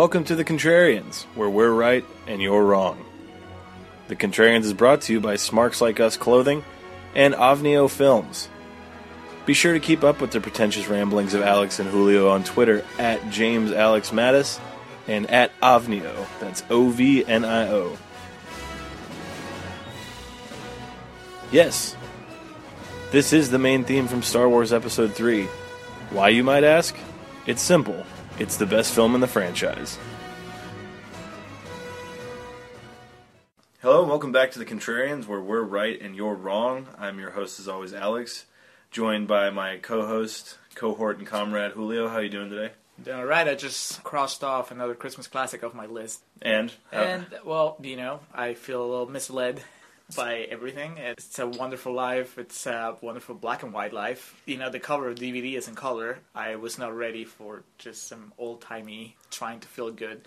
Welcome to The Contrarians, where we're right and you're wrong. The Contrarians is brought to you by Smarks Like Us Clothing and Ovnio Films. Be sure to keep up with the pretentious ramblings of Alex and Julio on Twitter at James Alex Mattis and at Ovnio. That's O V N I O. Yes, this is the main theme from Star Wars Episode 3. Why, you might ask? It's simple it's the best film in the franchise. Hello, and welcome back to The Contrarians, where we're right and you're wrong. I'm your host, as always, Alex, joined by my co host, cohort, and comrade, Julio. How you doing today? Doing all right. I just crossed off another Christmas classic off my list. And? How- And, well, you know, I feel a little misled by everything. It's a wonderful life. It's a wonderful black and white life. You know, the cover of DVD is in color. I was not ready for just some old timey, trying to feel good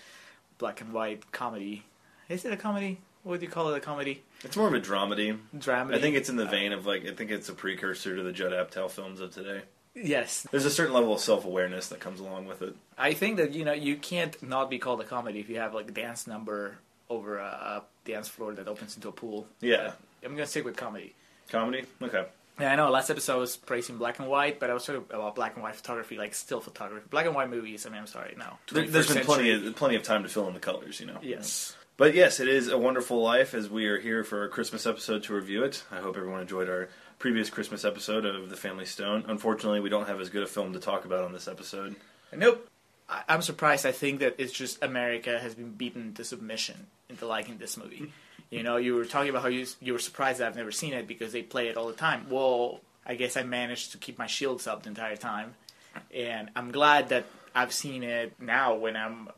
black and white comedy. Is it a comedy? What do you call it? A comedy? it's more of a dramedy. Dramedy? I think it's in the vein of, like, I think it's a precursor to the Judd Apatow films of today. Yes. There's a certain level of self awareness that comes along with it. I think that, you know, you can't not be called a comedy if you have, like, a dance number over a, a dance floor that opens into a pool. Yeah. I'm going to stick with comedy. Comedy? Okay. Yeah, I know. Last episode I was praising black and white, but I was talking about black and white photography, like still photography. Black and white movies. I mean, I'm sorry, no. There, has been plenty of, plenty of time to fill in the colors, you know? Yes. But yes, it is a wonderful life as we are here for a Christmas episode to review it. I hope everyone enjoyed our previous Christmas episode of The Family Stone. Unfortunately, we don't have as good a film to talk about on this episode. Nope. I, I'm surprised. I think that it's just America has been beaten to submission into liking this movie. You know, you were talking about how you you were surprised that I've never seen it because they play it all the time. Well, I guess I managed to keep my shields up the entire time, and I'm glad that I've seen it now when I'm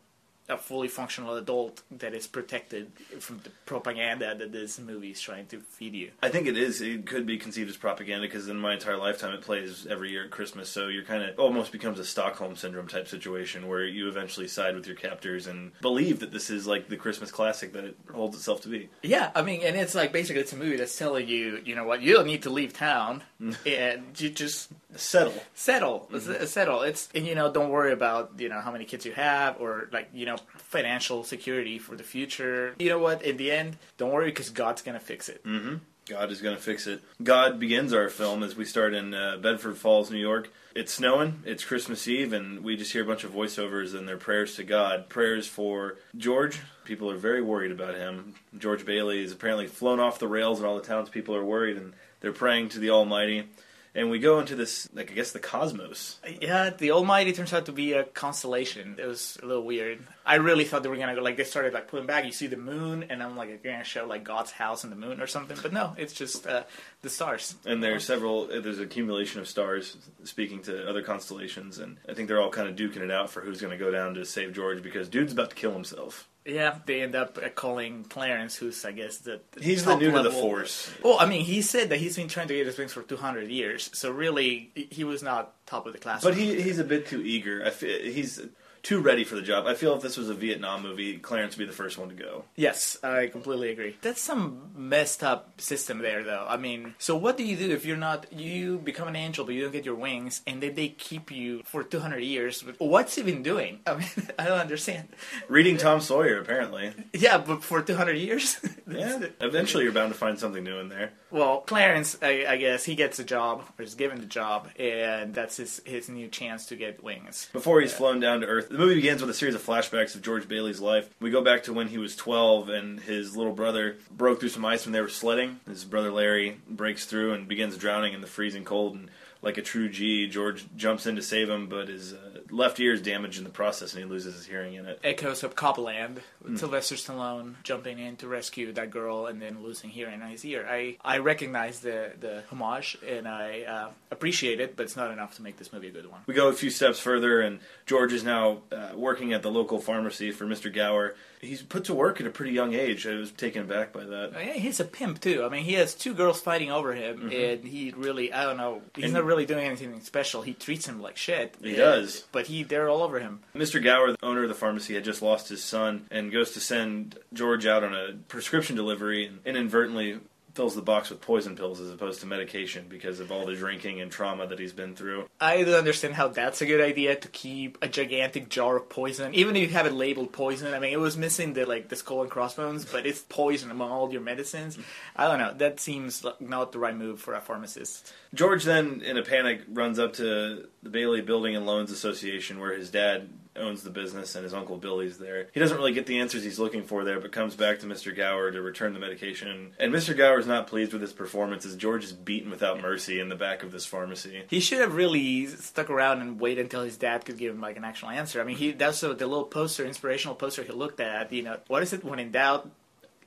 a fully functional adult that is protected from the propaganda that this movie is trying to feed you. I think it is. It could be conceived as propaganda because in my entire lifetime it plays every year at Christmas. So you're kind of almost becomes a Stockholm syndrome type situation where you eventually side with your captors and believe that this is like the Christmas classic that it holds itself to be. Yeah, I mean, and it's like basically it's a movie that's telling you, you know what, you don't need to leave town, and you just Settle. settle, S- settle. It's and you know, don't worry about you know how many kids you have or like you know financial security for the future. You know what? In the end, don't worry because God's gonna fix it. mm-hmm. God is going to fix it. God begins our film as we start in uh, Bedford Falls, New York. It's snowing, it's Christmas Eve, and we just hear a bunch of voiceovers and their prayers to God. Prayers for George. People are very worried about him. George Bailey is apparently flown off the rails, and all the townspeople are worried, and they're praying to the Almighty. And we go into this, like, I guess, the cosmos. Yeah, the Almighty turns out to be a constellation. It was a little weird. I really thought they were gonna go like they started like pulling back. You see the moon, and I'm like, they're gonna show like God's house and the moon or something. But no, it's just uh, the stars. And there's several, there's an accumulation of stars speaking to other constellations, and I think they're all kind of duking it out for who's going to go down to save George because dude's about to kill himself. Yeah, they end up uh, calling Clarence, who's I guess the, the He's the new to the Force. Well, I mean, he said that he's been trying to get his wings for 200 years, so really, he- was not top of the class. But he he's a bit too eager. I he's too ready for the job. I feel if this was a Vietnam movie, Clarence would be the first one to go. yes, I completely agree. That's some messed up system there, though. I mean, so what do you do if you're not you become an angel, but you don't get your wings, and then they keep you for 200 years? What's he been doing? I mean, I don't understand. Reading Tom Sawyer, apparently. Yeah, but for 200 years. Yeah. Eventually, you're bound to find something new in there. Well, Clarence, I, I guess he gets a job, or is given the job, and that's his his new chance to get wings. Before he's flown down to Earth, the movie begins with a series of flashbacks of George Bailey's life. We go back to when he was 12 and his little brother broke through some ice when they were sledding. His brother Larry breaks through and begins drowning in the freezing cold. And like a true G, George jumps in to save him, but is uh, left ear is damaged in the process and he loses his hearing in it. Echoes of Cop Land, with Sylvester Stallone jumping in to rescue that girl and then losing hearing in his ear. I, I recognize the, the homage and I uh, appreciate it, but it's not enough to make this movie a good one. We go a few steps further, and George is now uh, working at the local pharmacy for Mr. Gower. He's put to work at a pretty young age. I was taken aback by that. Oh, yeah, he's a pimp too. I mean, he has two girls fighting over him, mm-hmm. and he really, I don't know, he's And- not really doing anything special. He treats him like shit. He And- does. But he, they're all over him. Mr. Gower, the owner of the pharmacy, had just lost his son and goes to send George out on a prescription delivery and inadvertently fills the box with poison pills as opposed to medication because of all the drinking and trauma that he's been through. I don't understand how that's a good idea to keep a gigantic jar of poison, even if you have it labeled poison. I mean, it was missing the like the skull and crossbones, but it's poison among all your medicines. I don't know. That seems like not the right move for a pharmacist. George then, in a panic, runs up to the Bailey Building and Loans Association where his dad owns the business and his uncle Billy's there. He doesn't really get the answers he's looking for there, but comes back to Mr. Gower to return the medication. And Mr. Gower's not pleased with his performance as George is beaten without mercy in the back of this pharmacy. He should have really stuck around and waited until his dad could give him like an actual answer. I mean, he that's the little poster, inspirational poster he looked at. You know, what is it? When in doubt,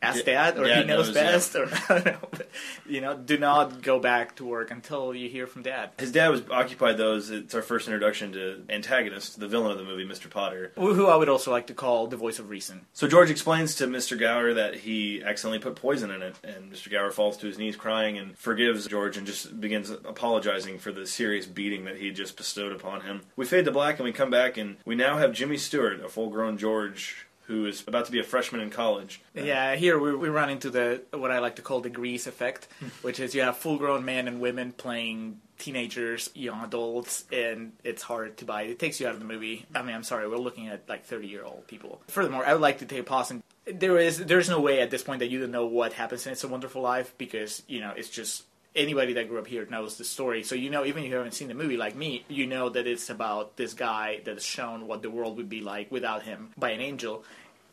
ask Yeah, dad, or dad he knows, knows, best, or I don't know. But, you know, do not go back to work until you hear from dad. His dad was occupied though. It's our first introduction to antagonist, the villain of the movie, Mr. Potter. Who I would also like to call the voice of reason. So George explains to Mr. Gower that he accidentally put poison in it, and Mr. Gower falls to his knees crying and forgives George and just begins apologizing for the serious beating that he just bestowed upon him. We fade to black and we come back and we now have Jimmy Stewart, a full-grown George who is about to be a freshman in college. Yeah, here we, we run into the what I like to call the Grease effect, which is you have full-grown men and women playing teenagers, young adults, and it's hard to buy. It takes you out of the movie. I mean, I'm sorry, we're looking at like 30-year-old people. Furthermore, I would like to take a pause and there is there's no way at this point that you don't know what happens in It's a Wonderful Life because you know it's just anybody that grew up here knows the story. So you know, even if you haven't seen the movie like me, you know that it's about this guy that is shown what the world would be like without him by an angel.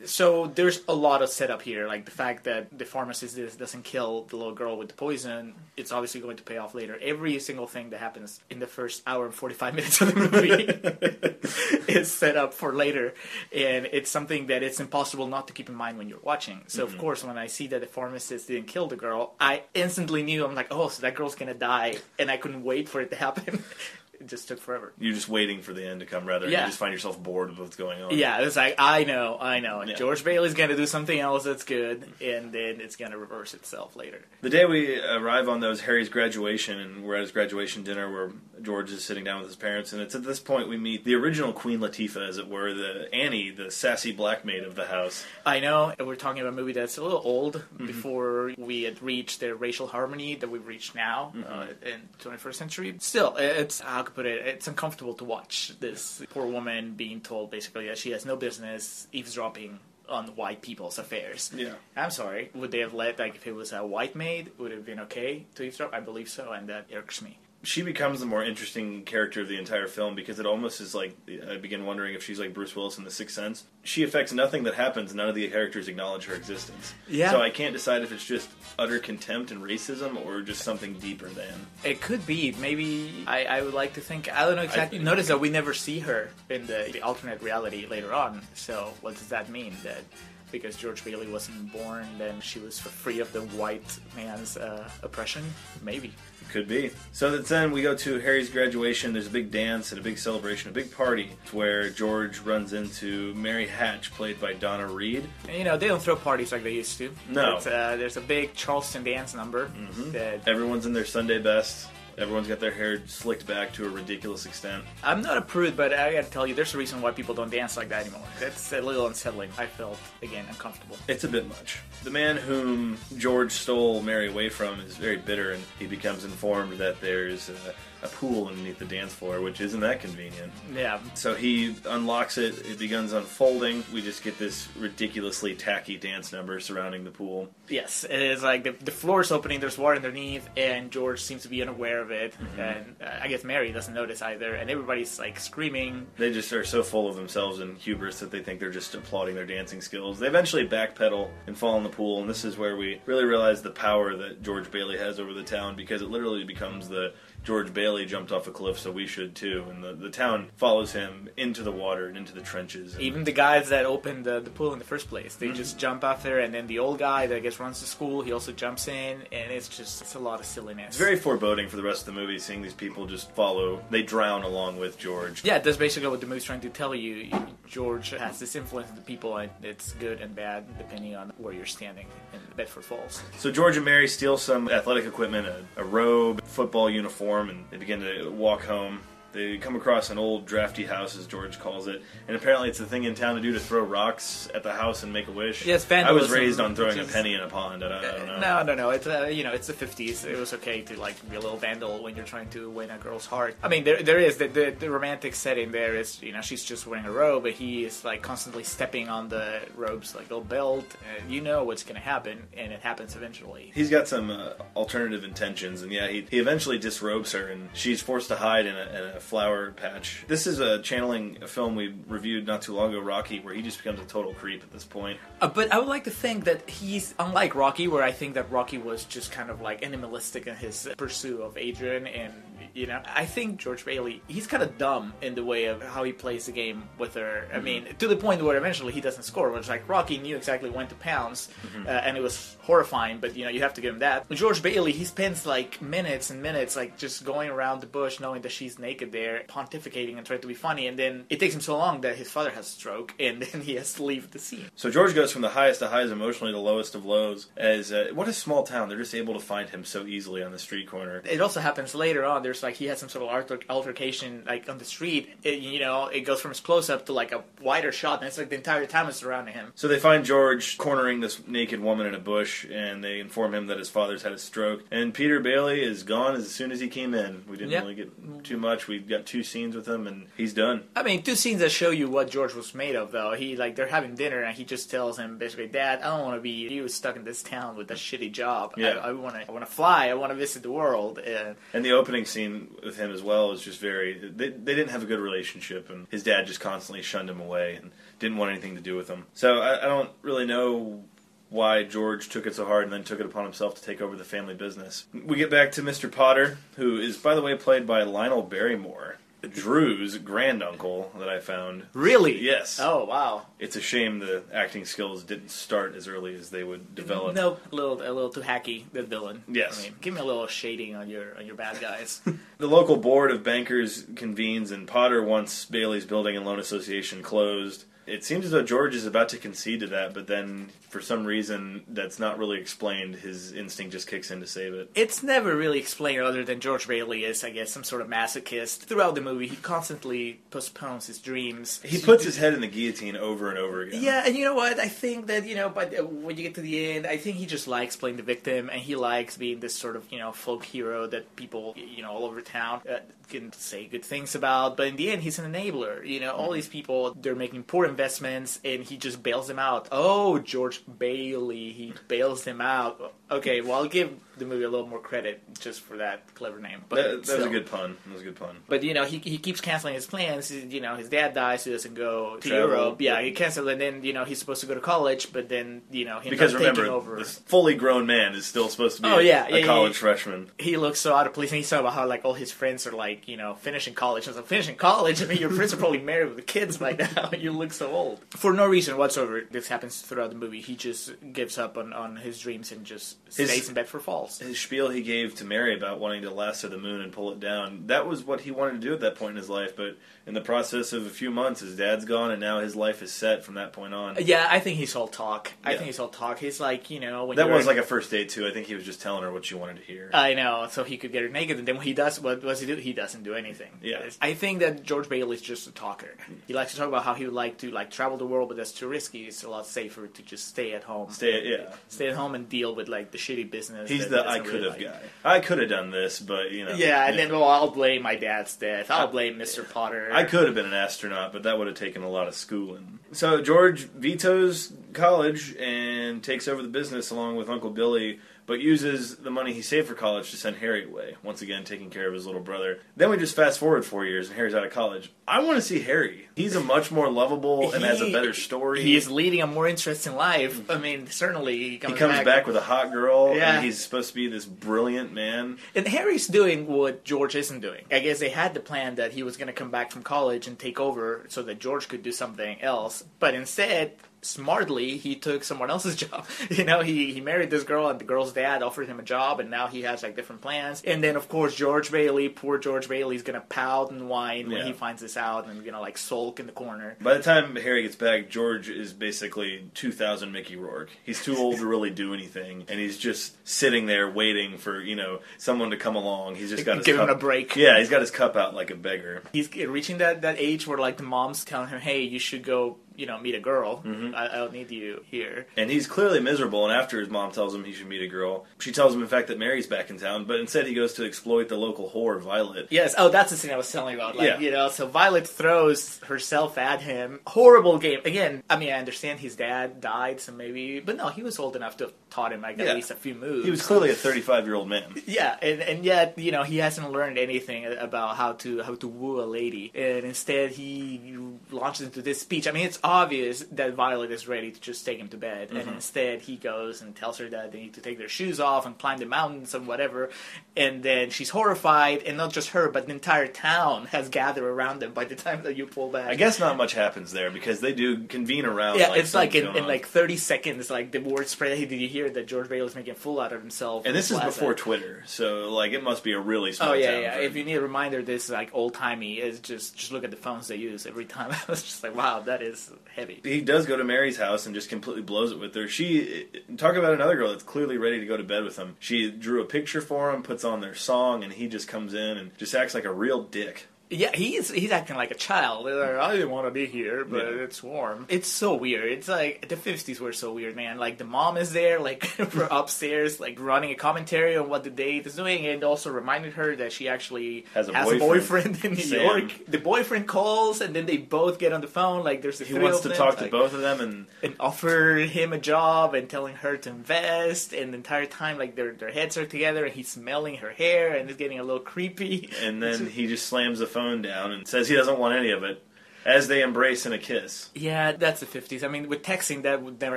So there's a lot of setup here, like the fact that the pharmacist is, doesn't kill the little girl with the poison. It's obviously going to pay off later. Every single thing that happens in the first hour and 45 minutes of the movie is set up for later, and it's something that it's impossible not to keep in mind when you're watching. So of mm-hmm. course, when I see that the pharmacist didn't kill the girl, I instantly knew I'm like, oh, so that girl's gonna die, and I couldn't wait for it to happen. it just took forever. You're just waiting for the end to come, rather. Yeah. You just find yourself bored with what's going on. Yeah, it's like I know, I know. Yeah. George Bailey's gonna do something else that's good, and then it's gonna reverse itself later. The day we arrive on those Harry's graduation, and we're at his graduation dinner where George is sitting down with his parents, and it's at this point we meet the original Queen Latifah, as it were, the Annie, the sassy black maid of the house. I know and we're talking about a movie that's a little old mm-hmm. before we had reached the racial harmony that we've reached now mm-hmm. uh, in 21st century. Still, it's how I put it? It's uncomfortable to watch this poor woman being told basically that she has no business eavesdropping on white people's affairs. Yeah. I'm sorry. Would they have let like if it was a white maid, would it have been okay to eavesdrop? I believe so, and that irks me. She becomes the more interesting character of the entire film because it almost is like I begin wondering if she's like Bruce Willis in The Sixth Sense. She affects nothing that happens. None of the characters acknowledge her existence. Yeah. So I can't decide if it's just utter contempt and racism or just something deeper than. It could be. Maybe I, I would like to think. I don't know exactly. Notice that we never see her in the, the alternate reality later on. So what does that mean? That because George Bailey wasn't born, then she was free of the white man's uh, oppression? Maybe. Could be. So that then we go to Harry's graduation. There's a big dance and a big celebration, a big party where George runs into Mary Hatch, played by Donna Reed. And, you know, they don't throw parties like they used to. No. Uh, there's a big Charleston dance number that Everyone's in their Sunday best. Everyone's got their hair slicked back to a ridiculous extent. I'm not a prude, but I gotta tell you, there's a reason why people don't dance like that anymore. That's a little unsettling. I felt again uncomfortable. It's a bit much. The man whom George stole Mary away from is very bitter, and he becomes informed that there's a, a pool underneath the dance floor, which isn't that convenient. Yeah, So he unlocks it, it begins unfolding. We just get this ridiculously tacky dance number surrounding the pool. Yes, it is like the, the floor is opening, there's water underneath, and George seems to be unaware of it. And uh, I guess Mary doesn't notice either, and everybody's like screaming. They just are so full of themselves and hubris that they think they're just applauding their dancing skills. They eventually backpedal and fall in the pool, and this is where we really realize the power that George Bailey has over the town because it literally becomes the George Bailey jumped off a cliff, so we should too. And the, the town follows him into the water and into the trenches. And Even the guys that opened the, the pool in the first place, they mm-hmm. just jump out there, and then the old guy that I guess runs the school, he also jumps in, and it's just it's a lot of silliness. it's very foreboding for the rest of the movie seeing these people just follow. They drown along with George. Yeah, that's basically what the movie's trying to tell you. George has this influence on the people, and it's good and bad depending on where you're standing in Bedford Falls. So George and Mary steal some athletic equipment, a, a robe, football uniform, and they begin to walk home. They come across an old drafty house, as George calls it, and apparently it's the thing in town to do to throw rocks at the house and make a wish. Yes, I was raised on throwing a penny in a pond. I I don't know. No, no, no. It's uh, you know, it's the fifties. It was okay to like be a little vandal when you're trying to win a girl's heart. I mean, there, there is the, the the romantic setting. There is, you know, she's just wearing a robe, but he is like constantly stepping on the robe's like little belt. And you know what's gonna happen, and it happens eventually. He's got some uh, alternative intentions, and yeah, he, he eventually disrobes her, and she's forced to hide in a, in a flower patch. This is a channeling a film we reviewed not too long ago, Rocky, where he just becomes a total creep at this point. Uh, but I would like to think that he's unlike Rocky, where I think that Rocky was just kind of like animalistic in his pursuit of Adrian, and you know, I think George Bailey he's kind of dumb in the way of how he plays the game with her. I mean, to the point where eventually he doesn't score. Which like Rocky knew exactly when to pounce, uh, and it was horrifying. But you know, you have to give him that. George Bailey, he spends like minutes and minutes like just going around the bush, knowing that she's naked there, pontificating and trying to be funny, and then it takes him so long that his father has a stroke, and then he has to leave the scene. So George goes from the highest of highs emotionally to lowest of lows. As uh, what a small town! They're just able to find him so easily on the street corner. it also happens later on. There's like he has some sort of alter- altercation like on the street. It, you know, it goes from his close up to like a wider shot, and it's like the entire town is surrounding him. So they find George cornering this naked woman in a bush, and they inform him that his father's had a stroke. And Peter Bailey is gone as soon as he came in. We didn't really get too much. We've got two scenes with him, and he's done. I mean, two scenes that show you what George was made of, though. He like they're having dinner, and he just tells him basically, "Dad, I don't want to be you stuck in this town with a shitty job. Yeah. I want to, I want to fly. I want to visit the world." And And the opening scene with him as well was just very. They, they didn't have a good relationship, and his dad just constantly shunned him away and didn't want anything to do with him. So I, I don't really know why George took it so hard and then took it upon himself to take over the family business. We get back to Mr. Potter, who is, by the way, played by Lionel Barrymore, Drew's granduncle that I found. really, Yes. Oh wow. It's a shame the acting skills didn't start as early as they would develop. No, a little, a little too hacky. The villain. Yes. I mean, give me a little shading on your on your bad guys. The local board of bankers convenes, and Potter wants Bailey's Building and Loan Association closed. It seems as though George is about to concede to that, but then for some reason that's not really explained, his instinct just kicks in to save it. It's never really explained other than George Bailey is, I guess, some sort of masochist. Throughout the movie, he constantly postpones his dreams. He puts his head in the guillotine over and over again. Yeah, and you know what? I think that you know, but uh, when you get to the end, I think he just likes playing the victim, and he likes being this sort of you know folk hero that people you know all over town uh, can say good things about. But in the end, he's an enabler. You know, all these people they're making poor investments, and he just bails them out. Oh, George Bailey, he bails them out. Okay, well, I'll give the movie a little more credit just for that clever name. But That, that was a good pun. That was a good pun. But you know, he he keeps canceling his plans. You know, his dad dies, so he doesn't go to Travel. Europe. Yeah, he cancels, and then you know he's supposed to go to college, but then you know he Because remember, taking over. this fully grown man is still supposed to be Oh, a, yeah, a yeah, yeah, college yeah. freshman. He looks so out of place, and he's talking about how like all his friends are like you know finishing college. I was like, finishing college? I mean, your friends are probably married with kids by now. you look so old. For no reason whatsoever, this happens throughout the movie. He just gives up on, on his dreams and just His- stays in Bedford Falls. His spiel he gave to Mary about wanting to lasso the moon and pull it down, that was what he wanted to do at that point in his life, but in the process of a few months, his dad's gone, and now his life is set from that point on. Yeah, I think he's all talk. I think he's all talk. He's like you know when That was in- like a first date too. I think he was just telling her what she wanted to hear. I know, so he could get her naked, and then when he does, what does he do? He doesn't do anything. Yeah. I think that George Bailey's just a talker. He likes to talk about how he would like to like travel the world, but that's too risky. It's a lot safer to just stay at home. Stay, yeah. stay at home and deal with like the shitty business. He's that the I could really have like. guy. I could have done this, but you know. Yeah, and then well, I'll blame my dad's death. I'll blame Mr. Potter. I could have been an astronaut, but that would have taken a lot of schooling. So George vetoes college and takes over the business along with Uncle Billy, but uses the money he saved for college to send Harry away, once again taking care of his little brother. Then we just fast forward four years and Harry's out of college. I want to see Harry. He's a much more lovable and has a better story. He is leading a more interesting life. I mean, certainly he he comes, comes back. with a hot girl, Yeah. and he's supposed to be this brilliant man. And Harry's doing what George isn't doing. I guess they had the plan that he was going to come back from college and take over so that George could do something else. But instead, smartly he took someone else's job. You know, he, he married this girl and the girl's dad offered him a job and now he has like different plans. And then of course George Bailey, poor George Bailey's gonna pout and whine when Yeah. he finds this out and you know like sulk in the corner. By the time Harry gets back, George is basically 2000 Mickey Rourke. He's too old to really do anything, and he's just sitting there waiting for you know someone to come along. He's just got his Give him a break. Yeah, he's got his cup out like a beggar. He's reaching that, that age where like the mom's telling him, "Hey, you should go, you know, meet a girl. Mm-hmm. I, I don't need you here." And he's clearly miserable. And after his mom tells him he should meet a girl, she tells him, in fact, that Mary's back in town. But instead, he goes to exploit the local whore, Violet. Yes. Oh, that's the scene I was telling you about. Like, Yeah. you know, so Violet throws herself at him. Horrible game. Again, I mean, I understand his dad died, so maybe, but no, he was old enough to have taught him like Yeah. at least a few moves. He was clearly a 35 year old man. Yeah, and, and yet you know he hasn't learned anything about how to how to woo a lady, and instead he launches into this speech. I mean, it's obvious that Violet is ready to just take him to bed, and mm-hmm. instead he goes and tells her that they need to take their shoes off and climb the mountains and whatever. And then she's horrified, and not just her, but the entire town has gathered around them by the time that you pull back. I guess not much happens there because they do convene around. Yeah, like, it's like in, in like 30 seconds, like the word spread. Hey, did you hear that George Bailey's making a fool out of himself? And this is before Twitter, so like it must be a really small Oh yeah, town yeah. If you need a reminder, this is like old timey. Is just just look at the phones they use every time. I was just like, wow, that is heavy. he does go to Mary's house and just completely blows it with her. She talk about another girl that's clearly ready to go to bed with him. She drew a picture for him, puts on their song, and he just comes in and just acts like a real dick. Yeah, he's he's acting like a child. Like, I didn't want to be here, but Yeah. it's warm. It's so weird. It's like the fifties were so weird, man. Like the mom is there, like we're upstairs, like running a commentary on what the date is doing, and also reminded her that she actually Has a boyfriend. boyfriend. in New Sam. York. The boyfriend calls, and then they both get on the phone. Like there's the He wants to them, talk to both of them, and and offer him a job and telling her to invest and the entire time like their their heads are together and he's smelling her hair and it's getting a little creepy and then he just slams the phone down and says he doesn't want any of it. As they embrace in a kiss. yeah that's the 50s i mean with texting that would never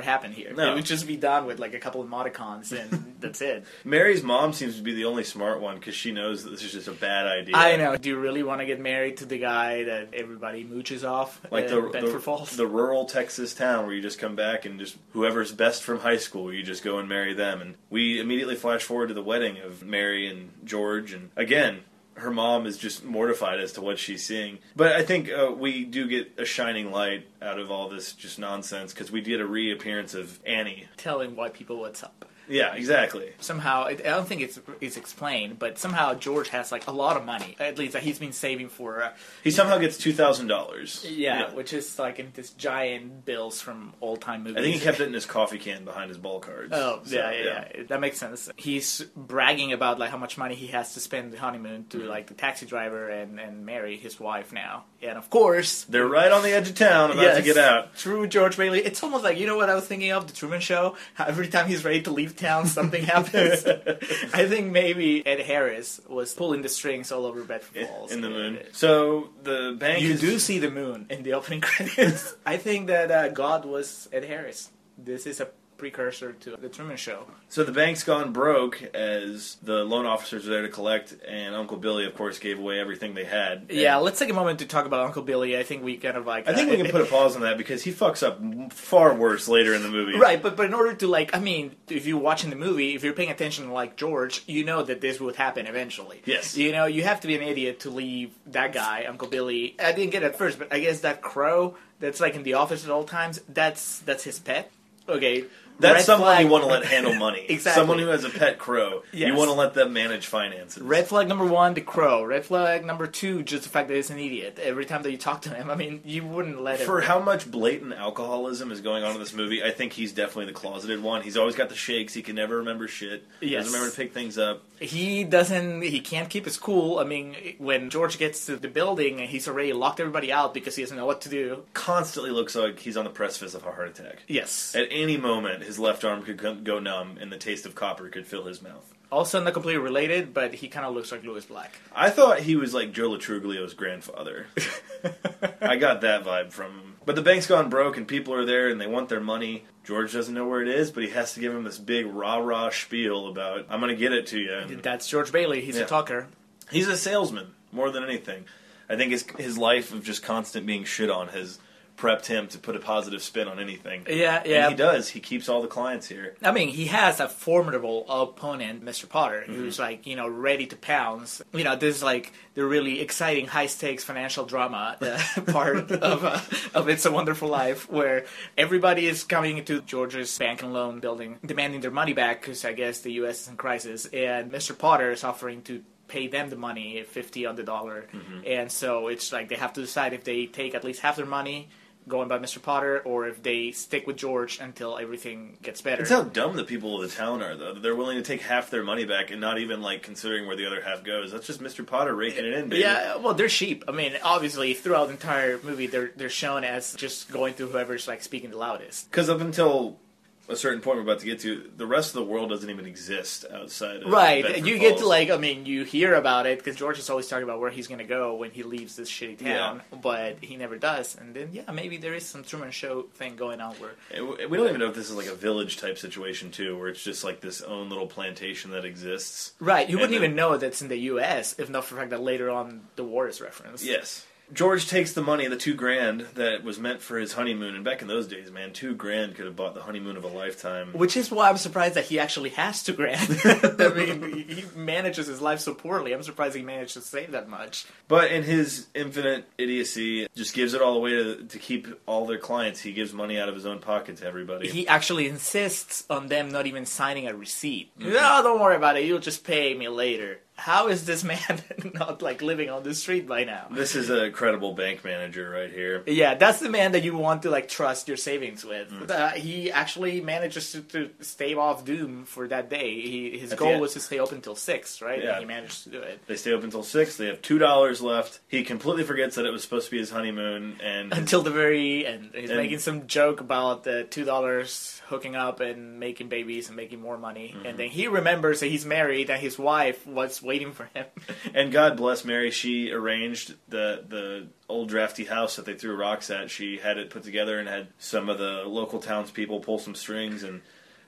happen here No. it would just be done with like a couple of emoticons and that's it Mary's mom seems to be the only smart one because she knows that this is just a bad idea. i know do you really want to get married to the guy that everybody mooches off Like the, bedford falls the rural Texas town where you just come back and just whoever's best from high school, you just go and marry them. And we immediately flash forward to the wedding of Mary and George. And again, her mom is just mortified as to what she's seeing. But I think uh, we do get a shining light out of all this just nonsense because we get a reappearance of Annie. telling white people what's up Yeah, exactly. somehow I don't think it's it's explained, but somehow George has like a lot of money. At least that he's been saving for uh, He somehow gets two thousand dollars. Yeah, which is like in this giant bills from old time movies. I think he kept it in his coffee can behind his ball cards. Oh So, yeah, yeah, yeah, that makes sense. He's bragging about like how much money he has to spend the honeymoon to Mm-hmm. like the taxi driver and and marry his wife now. And of course, They're right on the edge of town, about to get out. True, George Bailey. It's almost like you know what I was thinking of the Truman Show. How every time he's ready to leave town, something happens. I think maybe Ed Harris was pulling the strings all over Bedford Falls in the moon. So the bank You is do see the moon in the opening credits. I think that uh, God was Ed Harris. This is a precursor to the Truman Show. So the bank's gone broke as the loan officers are there to collect, and Uncle Billy, of course, gave away everything they had. Yeah, let's take a moment to talk about Uncle Billy. I think we kind of like. I think uh, we can put a pause on that because he fucks up far worse later in the movie. Right, but but in order to like, I mean, if you're watching the movie, if you're paying attention like George, you know that this would happen eventually. Yes. You know, you have to be an idiot to leave that guy, Uncle Billy. I didn't get it at first, but I guess that crow that's like in the office at all times, that's that's his pet. Okay. That's someone flag- you want to let handle money. Exactly. Someone who has a pet crow. Yes. You want to let them manage finances. Red flag number one, the crow. Red flag number two, just the fact that he's an idiot. Every time that you talk to him, I mean, you wouldn't let him. For how much blatant alcoholism is going on in this movie, I think he's definitely the closeted one. He's always got the shakes. He can never remember shit. Yes. Doesn't remember to pick things up. he doesn't. He can't keep his cool. I mean, when George gets to the building, he's already locked everybody out because he doesn't know what to do. Constantly looks like he's on the precipice of a heart attack. Yes. At any moment, his left arm could go- numb, and the taste of copper could fill his mouth. Also, not completely related, but he kind of looks like Lewis Black. I thought he was like Joe Lo Truglio's grandfather. I got that vibe from him. But the bank's gone broke, and people are there, and they want their money. George doesn't know where it is, but he has to give him this big rah rah spiel about "I'm going to get it to you." And That's George Bailey. He's Yeah. a talker. he's a salesman more than anything. I think his his life of just constant being shit on has prepped him to put a positive spin on anything. Yeah, yeah. And he does. He keeps all the clients here. I mean, he has a formidable opponent, Mr. Potter, Mm-hmm. who's like, you know, ready to pounce. You know, this is like the really exciting, high stakes financial drama uh, part of uh, of It's a Wonderful Life, where everybody is coming into George's bank and loan building, demanding their money back because I guess the U.S. is in crisis, and Mr. Potter is offering to pay them the money, fifty on the dollar, Mm-hmm. and so it's like they have to decide if they take at least half their money. Going by Mr. Potter, or if they stick with George until everything gets better. It's how dumb the people of the town are, though. They're willing to take half their money back and not even like considering where the other half goes. That's just Mr. Potter raking it in, baby. Yeah, well, they're sheep. I mean, obviously, throughout the entire movie, they're they're shown as just going through whoever's like speaking the loudest. Because up until a certain point we're about to get to, the rest of the world doesn't even exist outside. Of Right. Bedford You get to like, I mean, you hear about it because George is always talking about where he's going to go when he leaves this shitty town, but he never does. And then, yeah, maybe there is some Truman Show thing going on where. And We don't even know if this is like a village type situation too, where it's just like this own little plantation that exists. Right. You And wouldn't then- even know that's in the U.S. if not for the fact that later on the war is referenced. Yes. George takes the money, the two grand that was meant for his honeymoon, and back in those days, man, two grand could have bought the honeymoon of a lifetime. Which is why I'm surprised that he actually has two grand. I mean, he manages his life so poorly. I'm surprised he managed to save that much. But in his infinite idiocy, just gives it all away to, to keep all their clients. He gives money out of his own pocket to everybody. He actually insists on them not even signing a receipt. Mm-hmm. No, don't worry about it. You'll just pay me later. How is this man not like living on the street by now? this is a credible bank manager right here. Yeah, that's the man that you want to like trust your savings with. Mm. Uh, he actually manages to, to stave off doom for that day. He, his At goal was to stay open till six, right? Yeah. And he managed to do it They stay open until six. They have two dollars left. He completely forgets that it was supposed to be his honeymoon, and until the very end. He's And- making some joke about the two dollars hooking up and making babies and making more money, Mm-hmm. and then he remembers that he's married and his wife was waiting for him. and God bless Mary. She arranged the the old drafty house that they threw rocks at. She had it put together and had some of the local townspeople pull some strings and.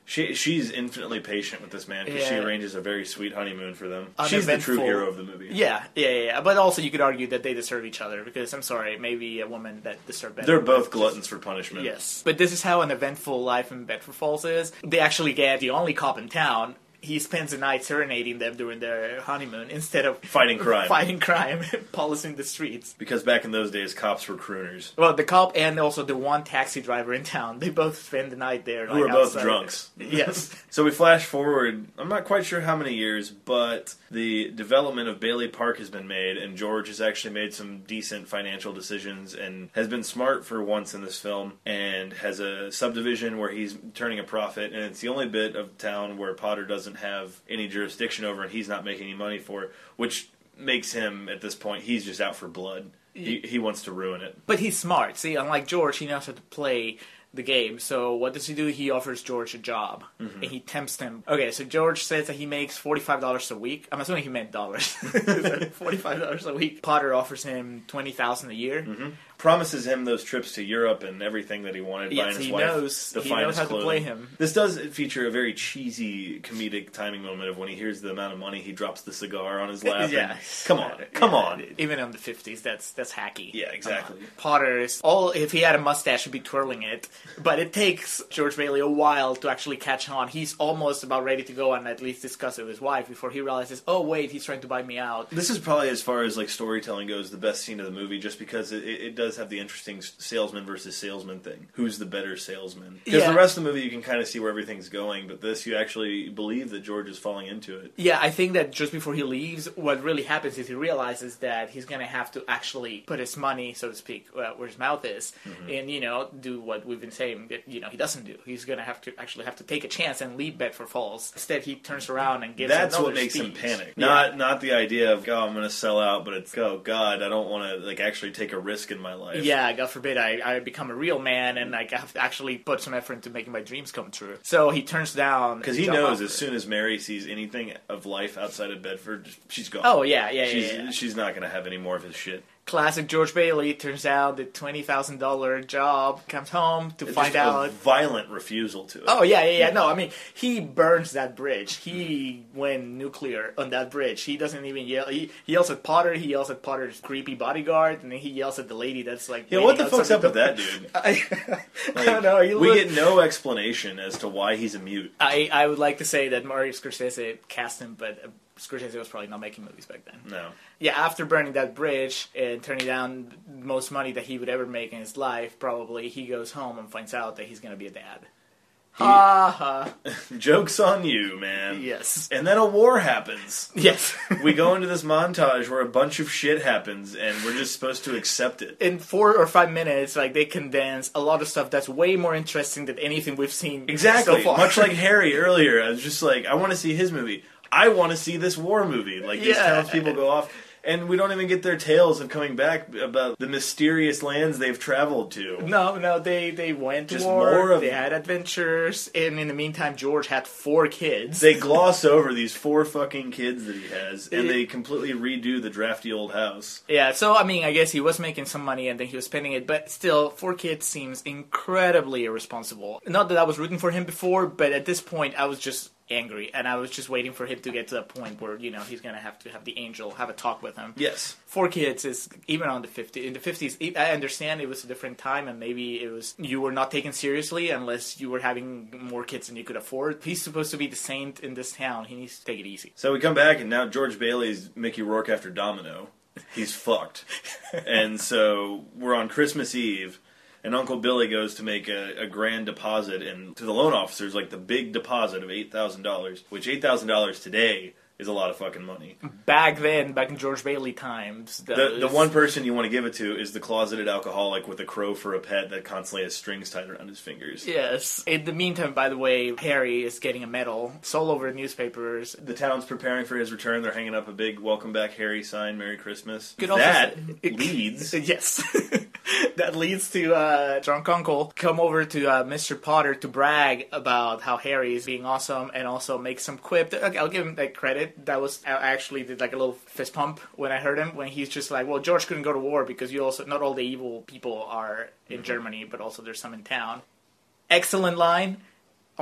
She she's infinitely patient with this man because she Yeah. arranges a very sweet honeymoon for them. She's the true Uneventful. hero of the movie. Yeah, yeah, yeah, yeah. But also, you could argue that they deserve each other because I'm sorry, maybe a woman that deserved better. They're both gluttons for punishment. Yes, but this is how an eventful life in Bedford Falls is. They actually get the only cop in town. He spends the night serenading them during their honeymoon instead of Fighting crime. fighting crime, policing the streets. Because back in those days, cops were crooners. Well, the cop and also the one taxi driver in town, they both spend the night there. Who like, are both drunks. Yes. So we flash forward, I'm not quite sure how many years, but the development of Bailey Park has been made, and George has actually made some decent financial decisions and has been smart for once in this film, and has a subdivision where he's turning a profit, and it's the only bit of town where Potter doesn't have any jurisdiction over, and he's not making any money for, it, which makes him, at this point, he's just out for blood. He, he wants to ruin it. But he's smart. See, unlike George, he knows how to play the game. So what does he do? He offers George a job, Mm-hmm. and he tempts him. Okay, so George says that he makes forty five dollars a week. I'm assuming he meant dollars. forty five dollars a week. Potter offers him twenty thousand a year. Mm-hmm. Promises him those trips to Europe and everything that he wanted. Yes, his he wife knows- the he finest knows how to play him. This does feature a very cheesy comedic timing moment of when he hears the amount of money he drops the cigar on his lap. Yeah, and- come on, come Yeah, on. Even in the fifties, that's that's hacky. Yeah, exactly. Come. Potter is all. If he had a mustache, he'd be twirling it. But it takes George Bailey a while to actually catch on. He's almost about ready to go and at least discuss it with his wife before he realizes, oh wait, he's trying to buy me out. This is probably, as far as like storytelling goes, the best scene of the movie, just because it, it it does have the interesting salesman versus salesman thing. Who's the better salesman? Because Yeah. the rest of the movie, you can kind of see where everything's going, but this, you actually believe that George is falling into it. Yeah, I think that just before he leaves, what really happens is he realizes that he's going to have to actually put his money, so to speak, uh, where his mouth is, Mm-hmm. and you know, do what we've been saying that you know he doesn't do. He's going to have to actually have to take a chance and leave Bedford Falls. Instead, he turns around and gives. That's what makes him speech. panic. Yeah. Not not the idea of oh I'm going to sell out, but it's oh God I don't want to like actually take a risk in my life. Yeah, God forbid I, I become a real man and like, I have to actually put some effort into making my dreams come true. So he turns down because he knows offer. as soon as Mary sees anything of life outside of Bedford, she's gone. Oh yeah, yeah, yeah. she's yeah. she's not going to have any more of his shit. Classic George Bailey. Turns out the twenty thousand dollar job comes home to Just find a out. violent refusal to it. Oh yeah, yeah, yeah. No, I mean he burns that bridge. He went nuclear on that bridge. He doesn't even yell. He, he yells at Potter. He yells at Potter's creepy bodyguard, and then he yells at the lady that's like. yeah, what the fuck's up with that dude? I, I Like, don't know. We get no explanation as to why he's a mute. I, I would like to say that Mario Scorsese cast him, but Scorsese was probably not making movies back then. No. Yeah, after burning that bridge and turning down the most money that he would ever make in his life, probably he goes home and finds out that he's going to be a dad. Ha ha. Joke's on you, man. Yes. And then a war happens. Yes. We go into this montage where a bunch of shit happens and we're just supposed to accept it. in four or five minutes, like they condense a lot of stuff that's way more interesting than anything we've seen Exactly. so far. Much like Harry earlier, I was just like, I want to see his movie. I want to see this war movie. Like these Yeah. townspeople go off, and we don't even get their tales of coming back about the mysterious lands they've traveled to. no, no, they they went to Just war. more of- they had adventures, and in the meantime, George had four kids. They gloss over these four fucking kids that he has, and they completely redo the drafty old house. Yeah, so I mean, I guess he was making some money and then he was spending it, but still, four kids seems incredibly irresponsible. Not that I was rooting for him before, but at this point, I was just angry, and I was just waiting for him to get to that point where you know he's gonna have to have the angel have a talk with him. Yes. Four kids is even on the fifty in the fifties. I understand it was a different time, and maybe it was you were not taken seriously unless you were having more kids than you could afford. He's supposed to be the saint in this town. He needs to take it easy. So we come back, and now George Bailey's Mickey Rourke after Domino. He's fucked. and so we're on Christmas Eve, and Uncle Billy goes to make a, a grand deposit, and to the loan officers, like the big deposit of $8,000, which $8,000 today is a lot of fucking money. Back then, back in George Bailey times, The, the one person you want to give it to is the closeted alcoholic with a crow for a pet that constantly has strings tied around his fingers. Yes. In the meantime, by the way, Harry is getting a medal. It's all over the newspapers. The town's preparing for his return. They're hanging up a big "Welcome Back, Harry" sign. Merry Christmas. Could also that say- leads Yes. that leads to uh, drunk uncle come over to uh, Mr. Potter to brag about how Harry is being awesome and also make some quip. Okay, I'll give him that credit. That was I actually did like a little fist pump when I heard him when he's just like, "Well, George couldn't go to war because you also not all the evil people are in Germany, but also there's some in town." Excellent line.